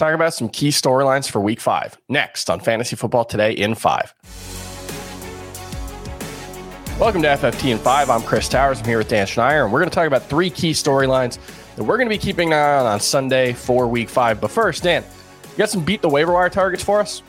Talk about some key storylines for week five. Next on Fantasy Football Today in five. Welcome to FFT in five. I'm Chris Towers. I'm here with Dan Schneier, and we're going to talk about three key storylines that we're going to be keeping an eye on on Sunday for week five. But first, Dan, you got some beat the waiver wire targets for us?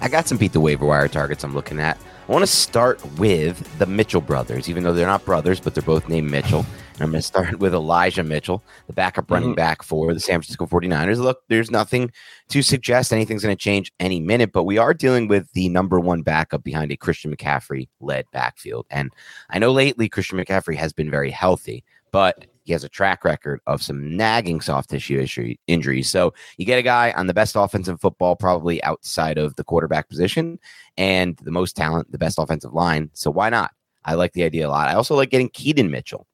I got some beat the waiver wire targets I'm looking at. I want to start with the Mitchell brothers, even though they're not brothers, but they're both named Mitchell. And I'm going to start with Elijah Mitchell, the backup running Mhm. back for the San Francisco 49ers. Look, there's nothing to suggest anything's going to change any minute, but we are dealing with the number one backup behind a Christian McCaffrey led backfield. And I know lately Christian McCaffrey has been very healthy, but he has a track record of some nagging soft tissue issue injuries. So you get a guy on the best offense in football, probably outside of the quarterback position, and the most talent, the best offensive line. So why not? I like the idea a lot. I also like getting Keaton Mitchell.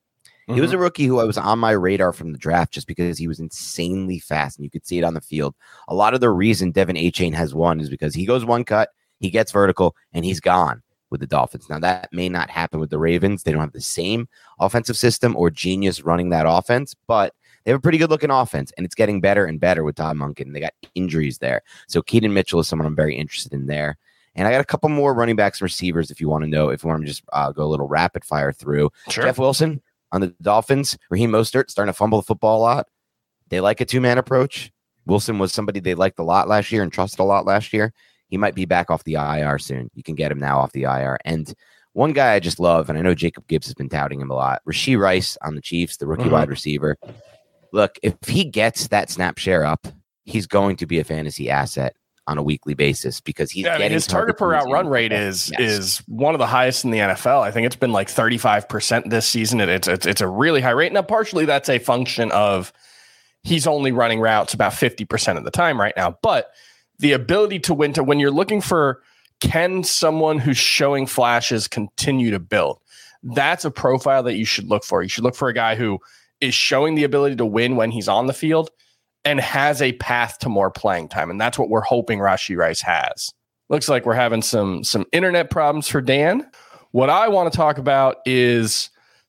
He was a rookie who I was on my radar from the draft just because he was insanely fast and you could see it on the field. A lot of the reason De'Von Achane has won is because he goes one cut, he gets vertical, and he's gone with the Dolphins. Now, that may not happen with the Ravens. They don't have the same offensive system or genius running that offense, but they have a pretty good looking offense and it's getting better and better with Todd Monken. They got injuries there. So Keaton Mitchell is someone I'm very interested in there. And I got a couple more running backs and receivers if you want to know, if you want to just uh, go a little rapid fire through. Sure. Jeff Wilson on the Dolphins, Raheem Mostert starting to fumble the football a lot. They like a two man approach. Wilson was somebody they liked a lot last year and trusted a lot last year. He might be back off the IR soon. You can get him now off the IR. And one guy I just love, and I know Jacob Gibbs has been touting him a lot, Rashee Rice on the Chiefs, the rookie Mhm. wide receiver. Look, if he gets that snap share up, he's going to be a fantasy asset on a weekly basis because he's yeah, I mean, his target per route run rate is Yes. is one of the highest in the NFL. I think it's been like 35% this season. It- It's, it's it's a really high rate. Now, partially that's a function of he's only running routes about 50% of the time right now. But the ability to win to when you're looking for can someone who's showing flashes continue to build? That's a profile that you should look for. You should look for a guy who is showing the ability to win when he's on the field and has a path to more playing time. And that's what we're hoping Rashee Rice has. Looks like we're having some some internet problems for Dan. What I want to talk about is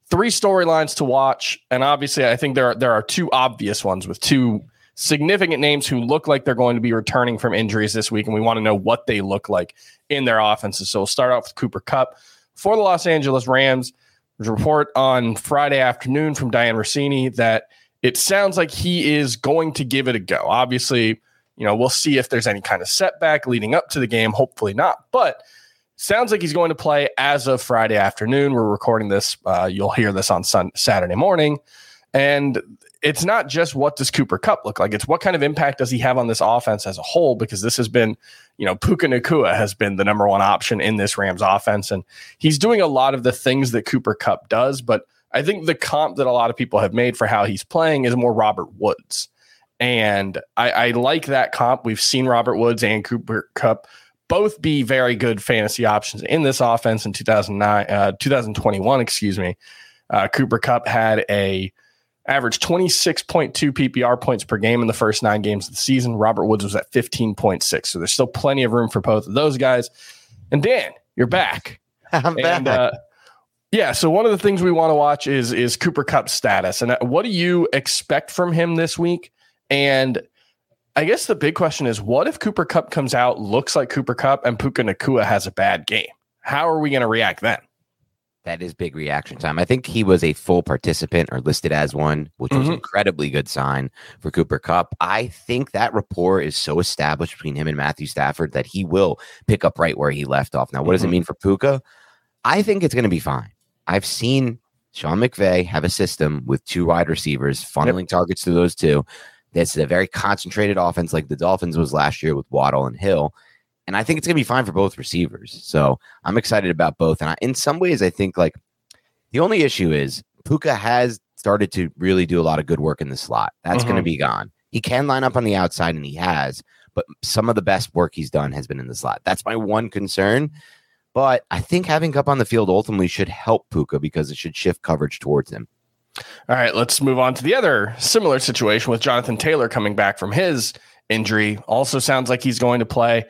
three storylines to watch, and obviously, I think there are there are two obvious ones with two significant names who look like they're going to be returning from injuries this week, and we want to know what they look like in their offenses. So we'll start off with Cooper Kupp for the Los Angeles Rams. There's a report on Friday afternoon from Dianna Russini that it sounds like he is going to give it a go. Obviously, you know, we'll see if there's any kind of setback leading up to the game. Hopefully not, but sounds like he's going to play as of Friday afternoon. We're recording this. Uh, you'll hear this on sun- Saturday morning. And it's not just what does Cooper Kupp look like, it's what kind of impact does he have on this offense as a whole, because this has been, you know, Puka Nacua has been the number one option in this Rams offense. And he's doing a lot of the things that Cooper Kupp does. But I think the comp that a lot of people have made for how he's playing is more Robert Woods. And I, I like that comp. We've seen Robert Woods and Cooper Kupp both be very good fantasy options in this offense in 2009, uh, 2021, excuse me. Uh, Cooper Kupp had a average 26.2 PPR points per game in the first nine games of the season. Robert Woods was at 15.6. So there's still plenty of room for both of those guys. And Dan, you're back. I'm And back. uh, yeah, so one of the things we want to watch is is Cooper Kupp's status, and uh, what do you expect from him this week? And I guess the big question is, what if Cooper Kupp comes out, looks like Cooper Kupp, and Puka Nacua has a bad game? How are we going to react then? That is big reaction time. I think he was a full participant or listed as one, which was Mhm. an incredibly good sign for Cooper Kupp. I think that rapport is so established between him and Matthew Stafford that he will pick up right where he left off. Now, what does it Mhm. mean for Puka? I think it's going to be fine. I've seen Sean McVay have a system with two wide receivers, funneling targets to those two. That's a very concentrated offense like the Dolphins was last year with Waddle and Hill. And I think it's going to be fine for both receivers. So I'm excited about both. And I, in some ways, I think like the only issue is Puka has started to really do a lot of good work in the slot. That's going to mm-hmm. be gone. He can line up on the outside, and he has, but some of the best work he's done has been in the slot. That's my one concern. But I think having Kupp on the field ultimately should help Puka because it should shift coverage towards him. All right, let's move on to the other similar situation with Jonathan Taylor coming back from his injury. Also sounds like he's going to play.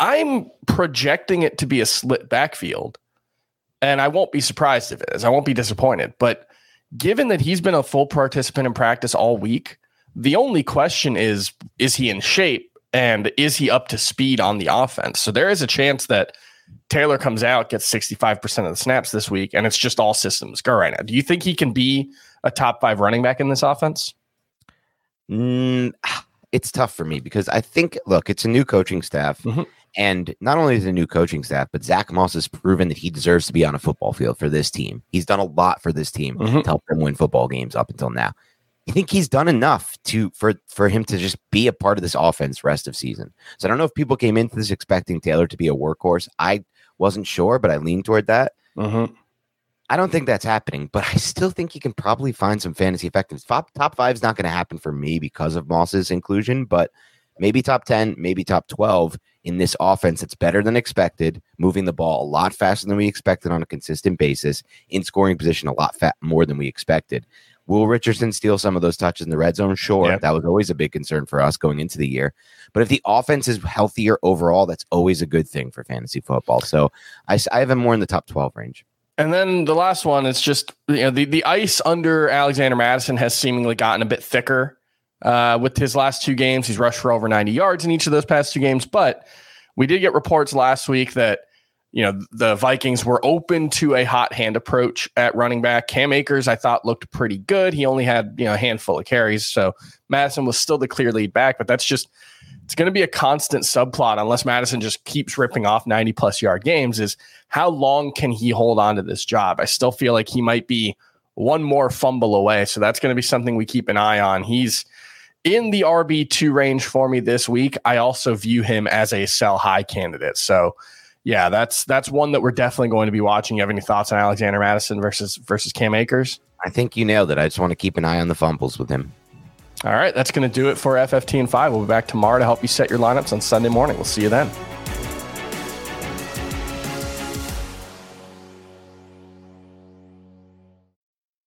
I'm projecting it to be a split backfield, and I won't be surprised if it is. I won't be disappointed. But given that he's been a full participant in practice all week, the only question is is he in shape and is he up to speed on the offense? So there is a chance that Taylor comes out, gets 65% of the snaps this week, and it's just all systems go right now. Do you think he can be a top five running back in this offense? Mm, it's tough for me because I think, look, it's a new coaching staff. Mhm. And not only is it a new coaching staff, but Zack Moss has proven that he deserves to be on a football field for this team. He's done a lot for this team Mhm. to help them win football games up until now. I think he's done enough to for for him to just be a part of this offense rest of season. So I don't know if people came into this expecting Taylor to be a workhorse. I wasn't sure, but I leaned toward that. Mm-hmm. I don't think that's happening, but I still think he can probably find some fantasy effectiveness. Top top five is not going to happen for me because of Moss's inclusion, but maybe top ten, maybe top twelve in this offense that's better than expected, moving the ball a lot faster than we expected on a consistent basis, in scoring position a lot fat more than we expected. Will Richardson steal some of those touches in the red zone? Sure, Yeah. that was always a big concern for us going into the year. But if the offense is healthier overall, that's always a good thing for fantasy football. So I have him more in the top twelve range. And then the last one is just you know the the ice under Alexander Mattison has seemingly gotten a bit thicker. Uh, with his last two games, he's rushed for over 90 yards in each of those past two games. But we did get reports last week that you know the Vikings were open to a hot hand approach at running back. Cam Akers, I thought, looked pretty good. He only had you know a handful of carries, so Mattison was still the clear lead back. But that's just it's going to be a constant subplot unless Mattison just keeps ripping off 90 plus yard games. Is how long can he hold on to this job? I still feel like he might be one more fumble away. So that's going to be something we keep an eye on. He's in the RB2 range for me this week. I also view him as a sell high candidate. So yeah, that's that's one that we're definitely going to be watching. You have any thoughts on Alexander Mattison versus versus Cam Akers? I think you nailed it. I just want to keep an eye on the fumbles with him. All right, that's going to do it for FFT and 5. We'll be back tomorrow to help you set your lineups on Sunday morning. We'll see you then.